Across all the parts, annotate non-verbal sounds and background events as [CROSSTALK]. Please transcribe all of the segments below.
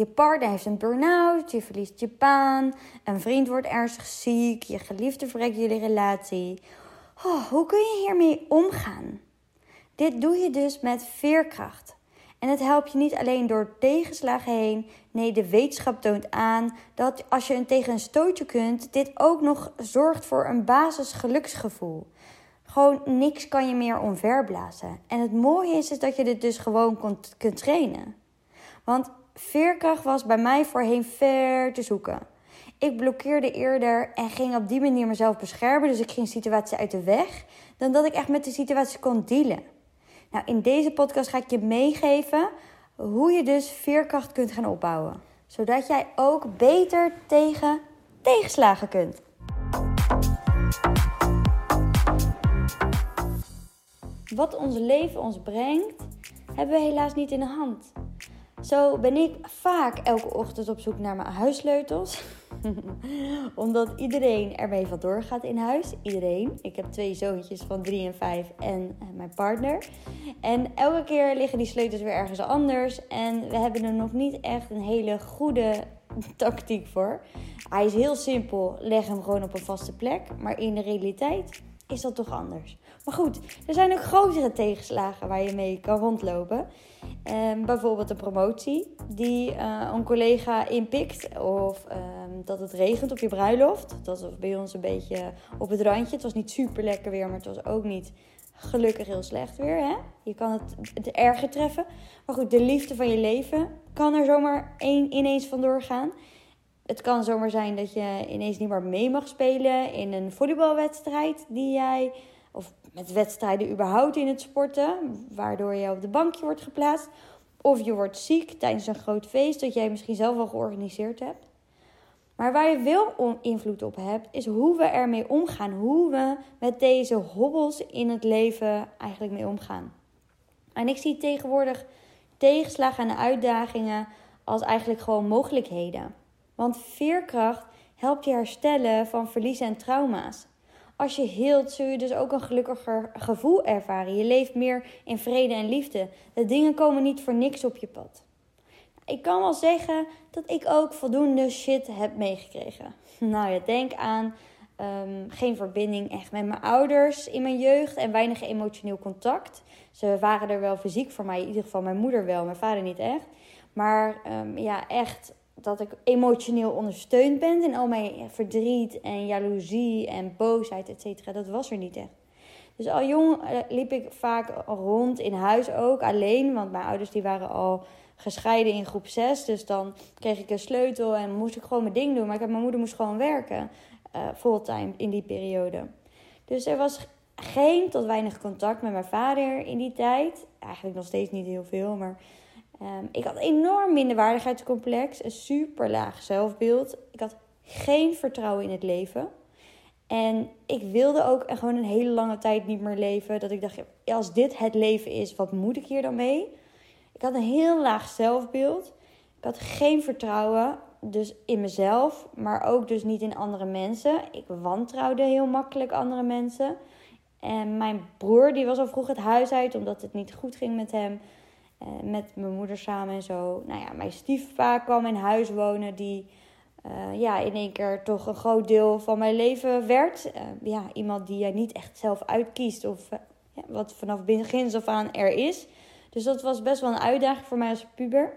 Je partner heeft een burn-out, je verliest je baan, een vriend wordt ernstig ziek, je geliefde verrekt jullie relatie. Oh, hoe kun je hiermee omgaan? Dit doe je dus met veerkracht. En het helpt je niet alleen door tegenslagen heen. Nee, de wetenschap toont aan dat als je een stootje kunt, dit ook nog zorgt voor een basisgeluksgevoel. Gewoon niks kan je meer omverblazen. En het mooie is, is dat je dit dus gewoon kunt trainen. Want veerkracht was bij mij voorheen ver te zoeken. Ik blokkeerde eerder en ging op die manier mezelf beschermen. Dus ik ging situatie uit de weg. Dan dat ik echt met de situatie kon dealen. Nou, in deze podcast ga ik je meegeven hoe je dus veerkracht kunt gaan opbouwen. Zodat jij ook beter tegen tegenslagen kunt. Wat ons leven ons brengt, hebben we helaas niet in de hand. Zo ben ik vaak elke ochtend op zoek naar mijn huissleutels. [LAUGHS] Omdat iedereen ermee vandoor gaat in huis. Iedereen. Ik heb twee zoontjes van drie en vijf en eh, mijn partner. En elke keer liggen die sleutels weer ergens anders. En we hebben er nog niet echt een hele goede [LAUGHS] tactiek voor. Hij is heel simpel. Leg hem gewoon op een vaste plek. Maar in de realiteit is dat toch anders. Maar goed, er zijn ook grotere tegenslagen waar je mee kan rondlopen. Um, bijvoorbeeld een promotie die uh, een collega inpikt. Of um, dat het regent op je bruiloft. Dat was bij ons een beetje op het randje. Het was niet super lekker weer, maar het was ook niet gelukkig heel slecht weer. Hè? Je kan het, het erger treffen. Maar goed, de liefde van je leven kan er zomaar een, ineens vandoor gaan. Het kan zomaar zijn dat je ineens niet meer mee mag spelen in een volleybalwedstrijd die jij of met wedstrijden überhaupt in het sporten, waardoor je op de bankje wordt geplaatst. Of je wordt ziek tijdens een groot feest dat jij misschien zelf wel georganiseerd hebt. Maar waar je wel invloed op hebt, is hoe we ermee omgaan. Hoe we met deze hobbels in het leven eigenlijk mee omgaan. En ik zie tegenwoordig tegenslagen en uitdagingen als eigenlijk gewoon mogelijkheden. Want veerkracht helpt je herstellen van verliezen en trauma's als je heelt, zul je dus ook een gelukkiger gevoel ervaren. Je leeft meer in vrede en liefde. De dingen komen niet voor niks op je pad. Ik kan wel zeggen dat ik ook voldoende shit heb meegekregen. [LAUGHS] Nou ja, denk aan ehm, geen verbinding echt met mijn ouders in mijn jeugd en weinig emotioneel contact. Ze waren er wel fysiek voor mij, in ieder geval mijn moeder wel, mijn vader niet echt. Maar um, ja, echt dat ik emotioneel ondersteund ben in al mijn verdriet en jaloezie en boosheid, et cetera. Dat was er niet echt. Dus al jong eh, liep ik vaak rond in huis ook, alleen. Want mijn ouders die waren al gescheiden in groep 6. Dus dan kreeg ik een sleutel en moest ik gewoon mijn ding doen. Maar ik, mijn moeder moest gewoon werken, uh, fulltime in die periode. Dus er was geen tot weinig contact met mijn vader in die tijd. Eigenlijk nog steeds niet heel veel, maar Um, ik had enorm minderwaardigheidscomplex, een super laag zelfbeeld. Ik had geen vertrouwen in het leven. En ik wilde ook gewoon een hele lange tijd niet meer leven. Dat ik dacht, als dit het leven is, wat moet ik hier dan mee? Ik had een heel laag zelfbeeld. Ik had geen vertrouwen, dus in mezelf, maar ook dus niet in andere mensen. Ik wantrouwde heel makkelijk andere mensen. En mijn broer, die was al vroeg het huis uit, omdat het niet goed ging met hem. Uh, met mijn moeder samen en zo. Nou ja, mijn stiefpa kwam in huis wonen, die uh, ja, in één keer toch een groot deel van mijn leven werd. Uh, ja, iemand die jij niet echt zelf uitkiest of ja, wat vanaf begin af aan er is. Dus dat was best wel een uitdaging voor mij als puber.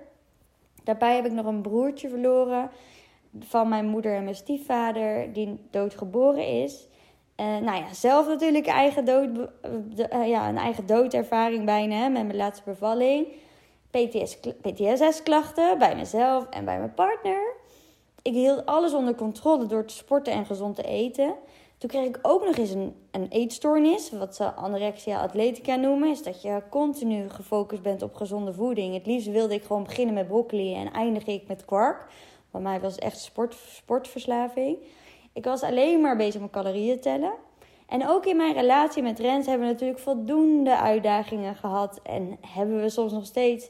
Daarbij heb ik nog een broertje verloren van mijn moeder en mijn stiefvader, die doodgeboren is. Uh, nou ja, zelf natuurlijk eigen dood, uh, ja, een eigen doodervaring bijna met mijn laatste bevalling. PTS, PTSS-klachten bij mezelf en bij mijn partner. Ik hield alles onder controle door te sporten en gezond te eten. Toen kreeg ik ook nog eens een, een eetstoornis, wat ze anorexia atletica noemen. Is dat je continu gefocust bent op gezonde voeding. Het liefst wilde ik gewoon beginnen met broccoli en eindig ik met kwark. Bij mij was het echt sport, sportverslaving. Ik was alleen maar bezig met calorieën tellen. En ook in mijn relatie met Rens hebben we natuurlijk voldoende uitdagingen gehad. En hebben we soms nog steeds.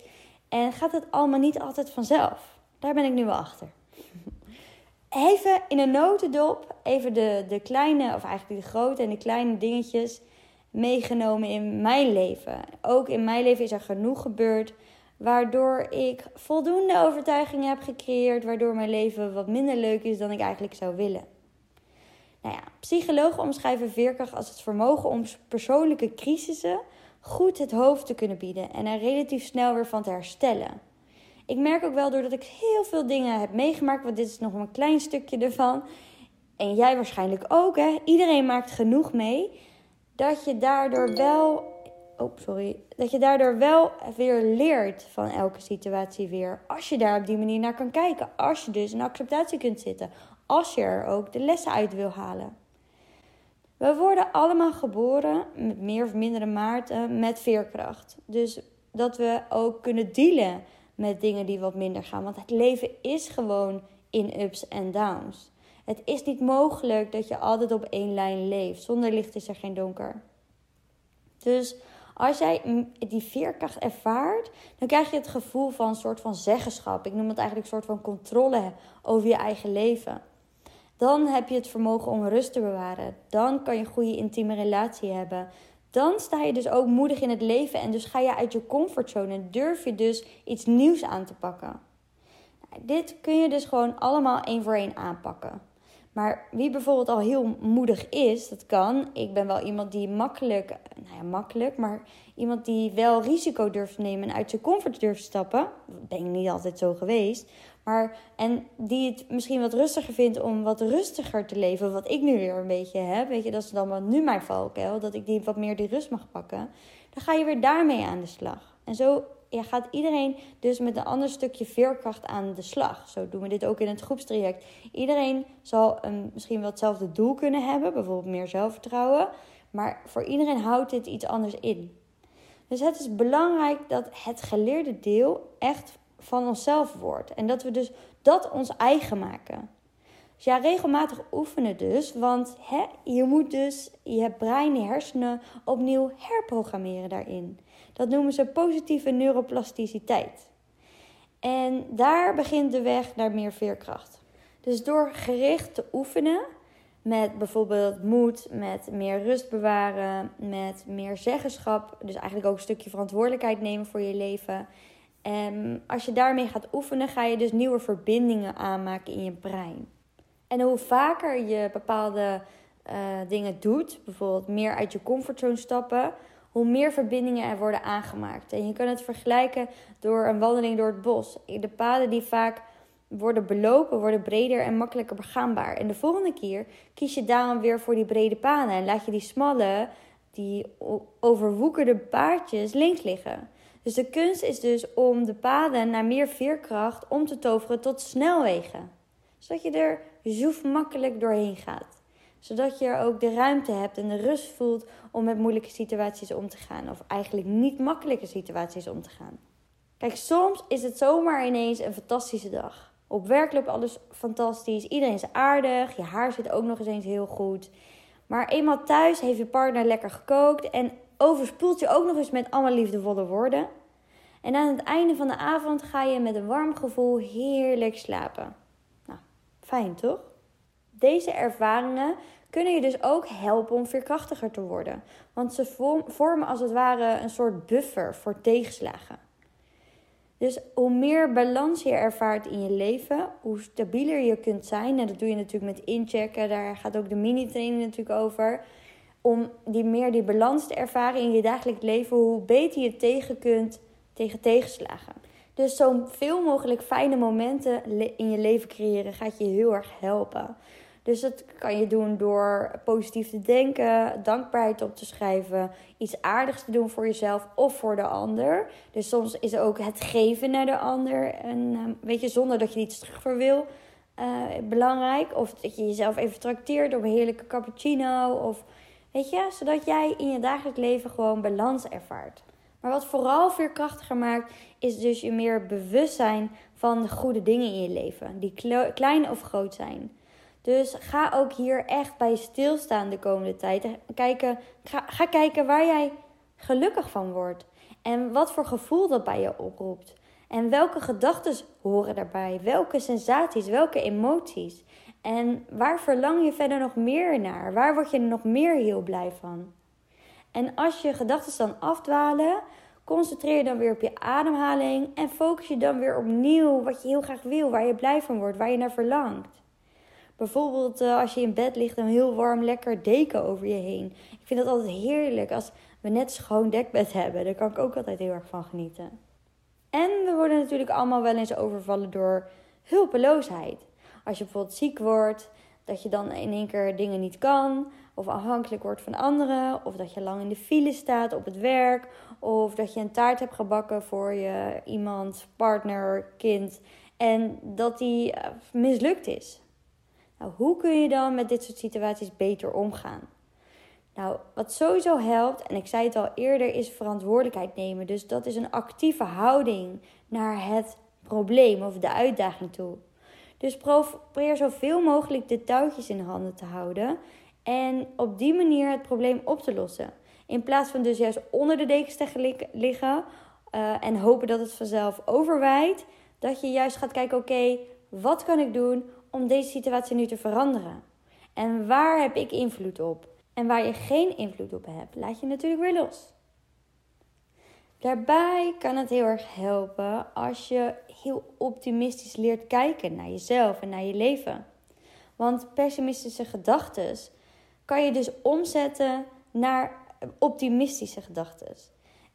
En gaat het allemaal niet altijd vanzelf? Daar ben ik nu wel achter. [LAUGHS] Even in een notendop, even de, de kleine, of eigenlijk de grote en de kleine dingetjes meegenomen in mijn leven. Ook in mijn leven is er genoeg gebeurd Waardoor ik voldoende overtuigingen heb gecreëerd, waardoor mijn leven wat minder leuk is dan ik eigenlijk zou willen. Nou ja, psychologen omschrijven veerkracht als het vermogen om persoonlijke crisissen goed het hoofd te kunnen bieden en er relatief snel weer van te herstellen. Ik merk ook wel doordat ik heel veel dingen heb meegemaakt, want dit is nog een klein stukje ervan. En jij waarschijnlijk ook, hè? Iedereen maakt genoeg mee. Dat je daardoor wel. Oh, sorry. Dat je daardoor wel weer leert van elke situatie weer. Als je daar op die manier naar kan kijken. Als je dus in acceptatie kunt zitten. Als je er ook de lessen uit wil halen. We worden allemaal geboren, met meer of mindere mate, met veerkracht. Dus dat we ook kunnen dealen met dingen die wat minder gaan. Want het leven is gewoon in ups en downs. Het is niet mogelijk dat je altijd op één lijn leeft. Zonder licht is er geen donker. Dus als jij die veerkracht ervaart, dan krijg je het gevoel van een soort van zeggenschap. Ik noem het eigenlijk een soort van controle over je eigen leven. Dan heb je het vermogen om rust te bewaren. Dan kan je een goede intieme relatie hebben. Dan sta je dus ook moedig in het leven en dus ga je uit je comfortzone en durf je dus iets nieuws aan te pakken. Dit kun je dus gewoon allemaal één voor één aanpakken. Maar wie bijvoorbeeld al heel moedig is, dat kan. Ik ben wel iemand die makkelijk, nou ja, makkelijk, maar iemand die wel risico durft nemen en uit zijn comfort durft stappen. Ben ik niet altijd zo geweest. Maar, en die het misschien wat rustiger vindt om wat rustiger te leven. Wat ik nu weer een beetje heb. Weet je, dat is dan wat nu mijn valkuil. Dat ik die wat meer die rust mag pakken. Dan ga je weer daarmee aan de slag. En zo ja, gaat iedereen dus met een ander stukje veerkracht aan de slag. Zo doen we dit ook in het groepstraject. Iedereen zal een, misschien wel hetzelfde doel kunnen hebben. Bijvoorbeeld meer zelfvertrouwen. Maar voor iedereen houdt dit iets anders in. Dus het is belangrijk dat het geleerde deel echt van onszelf wordt. En dat we dus dat ons eigen maken. Dus ja, regelmatig oefenen dus. Want hè, je moet dus je brein, je hersenen opnieuw herprogrammeren daarin. Dat noemen ze positieve neuroplasticiteit. En daar begint de weg naar meer veerkracht. Dus door gericht te oefenen met bijvoorbeeld moed, met meer rust bewaren, met meer zeggenschap, dus eigenlijk ook een stukje verantwoordelijkheid nemen voor je leven en als je daarmee gaat oefenen, ga je dus nieuwe verbindingen aanmaken in je brein. En hoe vaker je bepaalde uh, dingen doet, bijvoorbeeld meer uit je comfortzone stappen, hoe meer verbindingen er worden aangemaakt. En je kan het vergelijken door een wandeling door het bos. De paden die vaak worden belopen, worden breder en makkelijker begaanbaar. En de volgende keer kies je daarom weer voor die brede paden en laat je die smalle, die overwoekerde paardjes links liggen. Dus de kunst is dus om de paden naar meer veerkracht om te toveren tot snelwegen. Zodat je er zoef makkelijk doorheen gaat. Zodat je er ook de ruimte hebt en de rust voelt om met moeilijke situaties om te gaan. Of eigenlijk niet makkelijke situaties om te gaan. Kijk, soms is het zomaar ineens een fantastische dag. Op werk loopt alles fantastisch. Iedereen is aardig. Je haar zit ook nog eens heel goed. Maar eenmaal thuis heeft je partner lekker gekookt en overspoelt je ook nog eens met allemaal liefdevolle woorden. En aan het einde van de avond ga je met een warm gevoel heerlijk slapen. Nou, fijn toch? Deze ervaringen kunnen je dus ook helpen om veerkrachtiger te worden. Want ze vormen als het ware een soort buffer voor tegenslagen. Dus hoe meer balans je ervaart in je leven, hoe stabieler je kunt zijn. En dat doe je natuurlijk met inchecken. Daar gaat ook de mini-training natuurlijk over om die meer die balans te ervaren in je dagelijks leven, hoe beter je tegen kunt tegen tegenslagen. Dus zo veel mogelijk fijne momenten in je leven creëren gaat je heel erg helpen. Dus dat kan je doen door positief te denken, dankbaarheid op te schrijven, iets aardigs te doen voor jezelf of voor de ander. Dus soms is ook het geven naar de ander, en, ehm, weet je, zonder dat je iets terug wil, uh, belangrijk. Of dat je jezelf even trakteert op een heerlijke cappuccino. Of Weet je, zodat jij in je dagelijks leven gewoon balans ervaart. Maar wat vooral veerkrachtiger maakt, is dus je meer bewustzijn van de goede dingen in je leven. Die klein of groot zijn. Dus ga ook hier echt bij stilstaan de komende tijd. Kijken, ga, ga kijken waar jij gelukkig van wordt. En wat voor gevoel dat bij je oproept. En welke gedachten horen daarbij? Welke sensaties, welke emoties? En waar verlang je verder nog meer naar? Waar word je nog meer heel blij van? En als je gedachten dan afdwalen, Concentreer je dan weer op je ademhaling en focus je dan weer opnieuw wat je heel graag wil, waar je blij van wordt, waar je naar verlangt. Bijvoorbeeld uh, als je in bed ligt en heel warm lekker deken over je heen. Ik vind dat altijd heerlijk als we net schoon dekbed hebben. Daar kan ik ook altijd heel erg van genieten. En we worden natuurlijk allemaal wel eens overvallen door hulpeloosheid. Als je bijvoorbeeld ziek wordt, dat je dan in één keer dingen niet kan, of afhankelijk wordt van anderen, of dat je lang in de file staat op het werk, of dat je een taart hebt gebakken voor je iemand, partner, kind, en dat die eh, mislukt is. Nou, hoe kun je dan met dit soort situaties beter omgaan? Nou, wat sowieso helpt, en ik zei het al eerder, is verantwoordelijkheid nemen. Dus dat is een actieve houding naar het probleem of de uitdaging toe. Dus probeer zoveel mogelijk de touwtjes in de handen te houden en op die manier het probleem op te lossen. In plaats van dus juist onder de dekens te liggen uh, en hopen dat het vanzelf overwijdt, dat je juist gaat kijken: oké, wat kan ik doen om deze situatie nu te veranderen? En waar heb ik invloed op? En waar je geen invloed op hebt, laat je natuurlijk weer los. Daarbij kan het heel erg helpen als je heel optimistisch leert kijken naar jezelf en naar je leven. Want pessimistische gedachten kan je dus omzetten naar optimistische gedachten.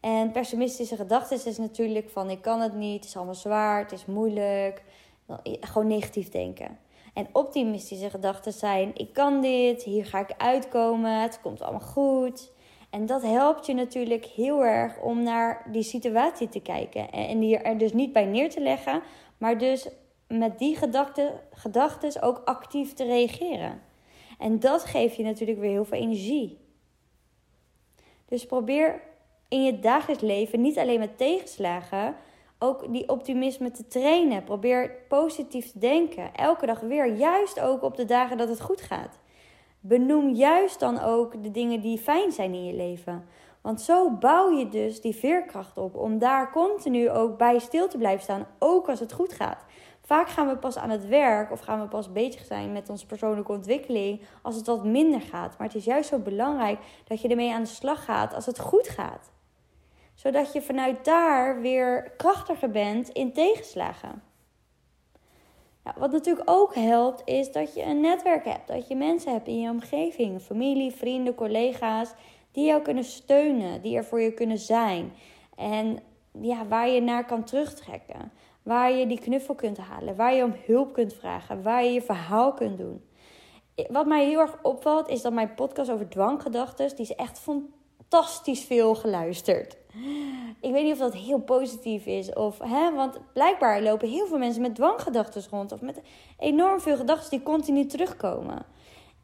En pessimistische gedachten is natuurlijk van ik kan het niet, het is allemaal zwaar, het is moeilijk. Gewoon negatief denken. En optimistische gedachten zijn: ik kan dit, hier ga ik uitkomen, het komt allemaal goed. En dat helpt je natuurlijk heel erg om naar die situatie te kijken. En die er dus niet bij neer te leggen, maar dus met die gedachten ook actief te reageren. En dat geeft je natuurlijk weer heel veel energie. Dus probeer in je dagelijks leven niet alleen met tegenslagen, ook die optimisme te trainen. Probeer positief te denken. Elke dag weer. Juist ook op de dagen dat het goed gaat. Benoem juist dan ook de dingen die fijn zijn in je leven. Want zo bouw je dus die veerkracht op om daar continu ook bij stil te blijven staan, ook als het goed gaat. Vaak gaan we pas aan het werk of gaan we pas bezig zijn met onze persoonlijke ontwikkeling als het wat minder gaat. Maar het is juist zo belangrijk dat je ermee aan de slag gaat als het goed gaat zodat je vanuit daar weer krachtiger bent in tegenslagen. Wat natuurlijk ook helpt, is dat je een netwerk hebt. Dat je mensen hebt in je omgeving, familie, vrienden, collega's, die jou kunnen steunen, die er voor je kunnen zijn. En ja, waar je naar kan terugtrekken. Waar je die knuffel kunt halen, waar je om hulp kunt vragen, waar je je verhaal kunt doen. Wat mij heel erg opvalt, is dat mijn podcast over dwanggedachten, die is echt fantastisch veel geluisterd. Ik weet niet of dat heel positief is. Of, hè, want blijkbaar lopen heel veel mensen met dwanggedachten rond. Of met enorm veel gedachten die continu terugkomen.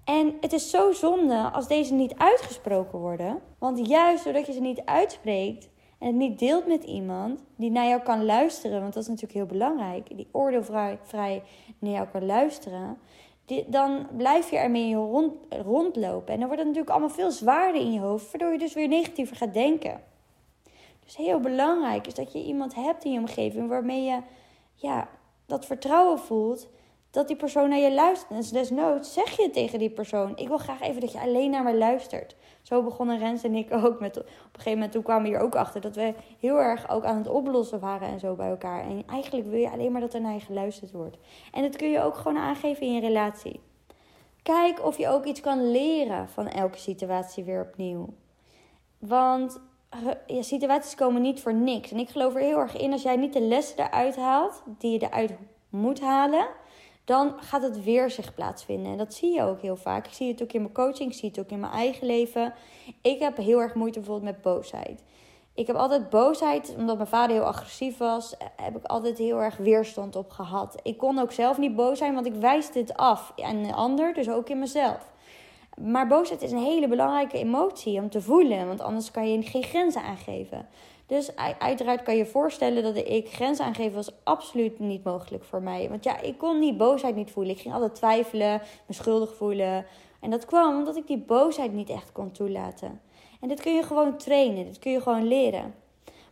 En het is zo zonde als deze niet uitgesproken worden. Want juist doordat je ze niet uitspreekt en het niet deelt met iemand die naar jou kan luisteren, want dat is natuurlijk heel belangrijk, die oordeelvrij vrij naar jou kan luisteren, dan blijf je ermee rond, rondlopen. En dan wordt het natuurlijk allemaal veel zwaarder in je hoofd, waardoor je dus weer negatiever gaat denken. Dus heel belangrijk is dat je iemand hebt in je omgeving waarmee je ja, dat vertrouwen voelt dat die persoon naar je luistert. En desnoods zeg je tegen die persoon: Ik wil graag even dat je alleen naar me luistert. Zo begonnen Rens en ik ook. Met, op een gegeven moment toen kwamen we hier ook achter dat we heel erg ook aan het oplossen waren en zo bij elkaar. En eigenlijk wil je alleen maar dat er naar je geluisterd wordt. En dat kun je ook gewoon aangeven in je relatie. Kijk of je ook iets kan leren van elke situatie weer opnieuw. Want ja, situaties komen niet voor niks. En ik geloof er heel erg in, als jij niet de lessen eruit haalt, die je eruit moet halen, dan gaat het weer zich plaatsvinden. En dat zie je ook heel vaak. Ik zie het ook in mijn coaching, ik zie het ook in mijn eigen leven. Ik heb heel erg moeite bijvoorbeeld met boosheid. Ik heb altijd boosheid, omdat mijn vader heel agressief was, heb ik altijd heel erg weerstand op gehad. Ik kon ook zelf niet boos zijn, want ik wijs dit af aan een ander, dus ook in mezelf. Maar boosheid is een hele belangrijke emotie om te voelen, want anders kan je geen grenzen aangeven. Dus uiteraard kan je voorstellen dat ik grenzen aangeven was absoluut niet mogelijk voor mij. Want ja, ik kon die boosheid niet voelen. Ik ging altijd twijfelen, me schuldig voelen. En dat kwam omdat ik die boosheid niet echt kon toelaten. En dit kun je gewoon trainen, dit kun je gewoon leren.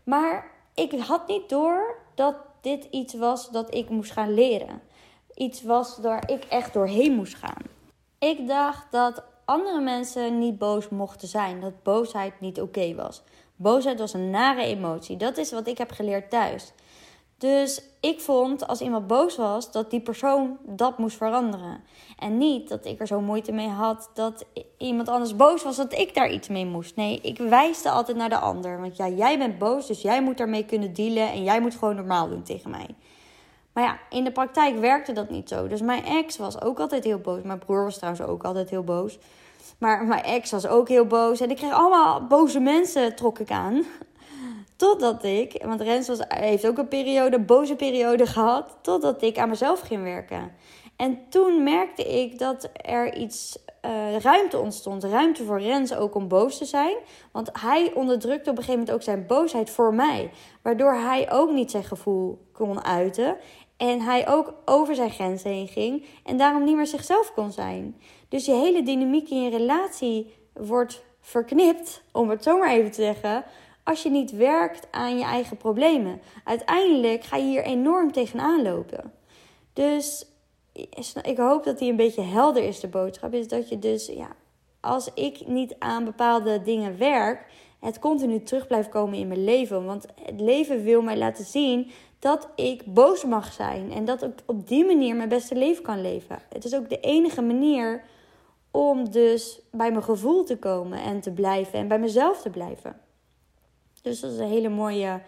Maar ik had niet door dat dit iets was dat ik moest gaan leren. Iets was waar ik echt doorheen moest gaan. Ik dacht dat andere mensen niet boos mochten zijn. Dat boosheid niet oké was. Boosheid was een nare emotie. Dat is wat ik heb geleerd thuis. Dus ik vond als iemand boos was, dat die persoon dat moest veranderen. En niet dat ik er zo moeite mee had dat iemand anders boos was, dat ik daar iets mee moest. Nee, ik wijste altijd naar de ander. Want ja, jij bent boos, dus jij moet daarmee kunnen dealen en jij moet gewoon normaal doen tegen mij. Maar ja, in de praktijk werkte dat niet zo. Dus mijn ex was ook altijd heel boos. Mijn broer was trouwens ook altijd heel boos. Maar mijn ex was ook heel boos. En ik kreeg allemaal boze mensen, trok ik aan. [LAUGHS] Totdat ik, want Rens was, heeft ook een periode, boze periode gehad. Totdat ik aan mezelf ging werken. En toen merkte ik dat er iets uh, ruimte ontstond. Ruimte voor Rens ook om boos te zijn. Want hij onderdrukte op een gegeven moment ook zijn boosheid voor mij. Waardoor hij ook niet zijn gevoel kon uiten. En hij ook over zijn grenzen heen ging. En daarom niet meer zichzelf kon zijn. Dus je hele dynamiek in je relatie wordt verknipt, om het zo maar even te zeggen. Als je niet werkt aan je eigen problemen. Uiteindelijk ga je hier enorm tegenaan lopen. Dus ik hoop dat die een beetje helder is, de boodschap. Is dat je dus, ja, als ik niet aan bepaalde dingen werk, het continu terug blijft komen in mijn leven. Want het leven wil mij laten zien dat ik boos mag zijn. En dat ik op die manier mijn beste leven kan leven. Het is ook de enige manier om dus bij mijn gevoel te komen en te blijven. En bij mezelf te blijven. Dus dat is een hele mooie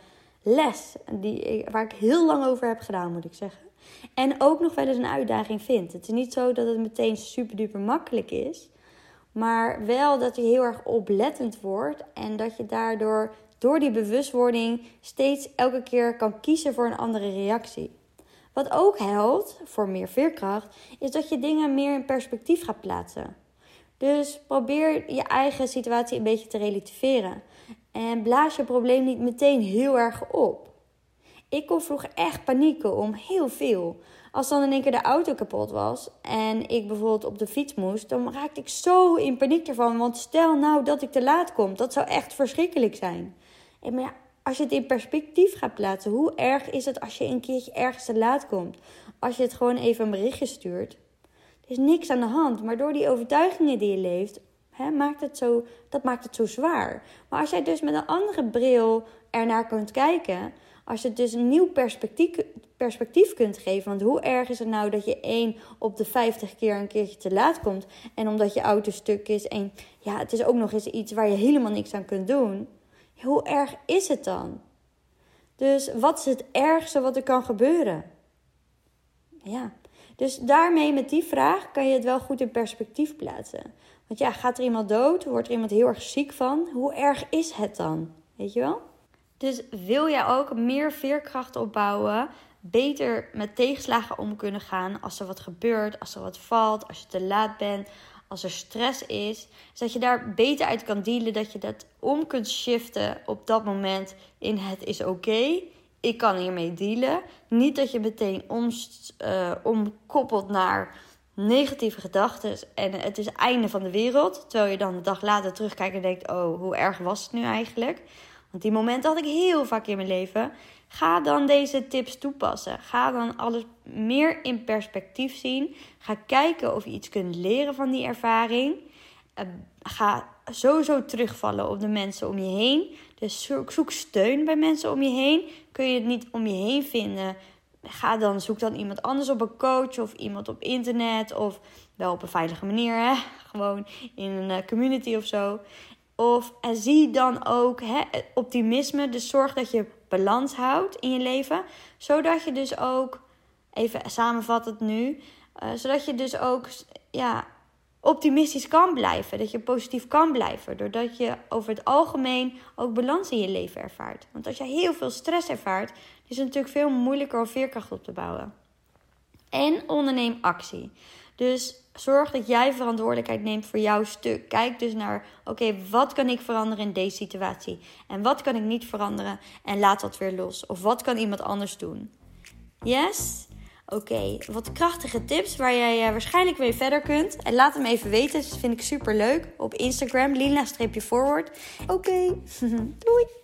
les die, waar ik heel lang over heb gedaan, moet ik zeggen. En ook nog wel eens een uitdaging vind. Het is niet zo dat het meteen super duper makkelijk is. Maar wel dat je heel erg oplettend wordt. En dat je daardoor, door die bewustwording, steeds elke keer kan kiezen voor een andere reactie. Wat ook helpt voor meer veerkracht, is dat je dingen meer in perspectief gaat plaatsen. Dus probeer je eigen situatie een beetje te relativeren. En blaas je probleem niet meteen heel erg op. Ik kon vroeger echt panieken om heel veel. Als dan in één keer de auto kapot was en ik bijvoorbeeld op de fiets moest, dan raakte ik zo in paniek ervan. Want stel nou dat ik te laat kom, dat zou echt verschrikkelijk zijn. En maar ja, als je het in perspectief gaat plaatsen, hoe erg is het als je een keertje ergens te laat komt? Als je het gewoon even een berichtje stuurt. Er is niks aan de hand, maar door die overtuigingen die je leeft, hè, maakt het zo, dat maakt het zo zwaar. Maar als jij dus met een andere bril ernaar kunt kijken, als je dus een nieuw perspectief, perspectief kunt geven. Want hoe erg is het nou dat je één op de 50 keer een keertje te laat komt. En omdat je auto stuk is. En ja, het is ook nog eens iets waar je helemaal niks aan kunt doen. Hoe erg is het dan? Dus wat is het ergste wat er kan gebeuren? Ja, dus daarmee met die vraag kan je het wel goed in perspectief plaatsen. Want ja, gaat er iemand dood? Wordt er iemand heel erg ziek van? Hoe erg is het dan? Weet je wel? Dus wil jij ook meer veerkracht opbouwen, beter met tegenslagen om kunnen gaan als er wat gebeurt, als er wat valt, als je te laat bent, als er stress is, zodat je daar beter uit kan dealen, dat je dat om kunt shiften op dat moment in het is oké. ik kan hiermee dealen. Niet dat je meteen om, uh, omkoppelt naar negatieve gedachten en het is het einde van de wereld. Terwijl je dan een dag later terugkijkt en denkt: oh, hoe erg was het nu eigenlijk? Want die momenten had ik heel vaak in mijn leven. Ga dan deze tips toepassen. Ga dan alles meer in perspectief zien. Ga kijken of je iets kunt leren van die ervaring. Eh, ga sowieso terugvallen op de mensen om je heen. Dus zoek, zoek steun bij mensen om je heen. Kun je het niet om je heen vinden? Ga dan, zoek dan iemand anders op een coach of iemand op internet. Of wel op een veilige manier, hè? [LAUGHS] gewoon in een eh, community of zo. Of zie dan ook hè, optimisme. Dus zorg dat je balans houdt in je leven. Zodat je dus ook, even samenvattend nu. Uh, zodat je dus ook ja, optimistisch kan blijven. Dat je positief kan blijven. Doordat je over het algemeen ook balans in je leven ervaart. Want als je heel veel stress ervaart, is het natuurlijk veel moeilijker om veerkracht op te bouwen. En onderneem actie. Dus zorg dat jij verantwoordelijkheid neemt voor jouw stuk. Kijk dus naar, oké, wat kan ik veranderen in deze situatie? En wat kan ik niet veranderen? En laat dat weer los. Of wat kan iemand anders doen? Yes? Oké, wat krachtige tips waar jij uh, waarschijnlijk weer verder kunt. En laat hem even weten, dat vind ik super leuk. Op Instagram, lina-forward. Oké, [LAUGHS] doei!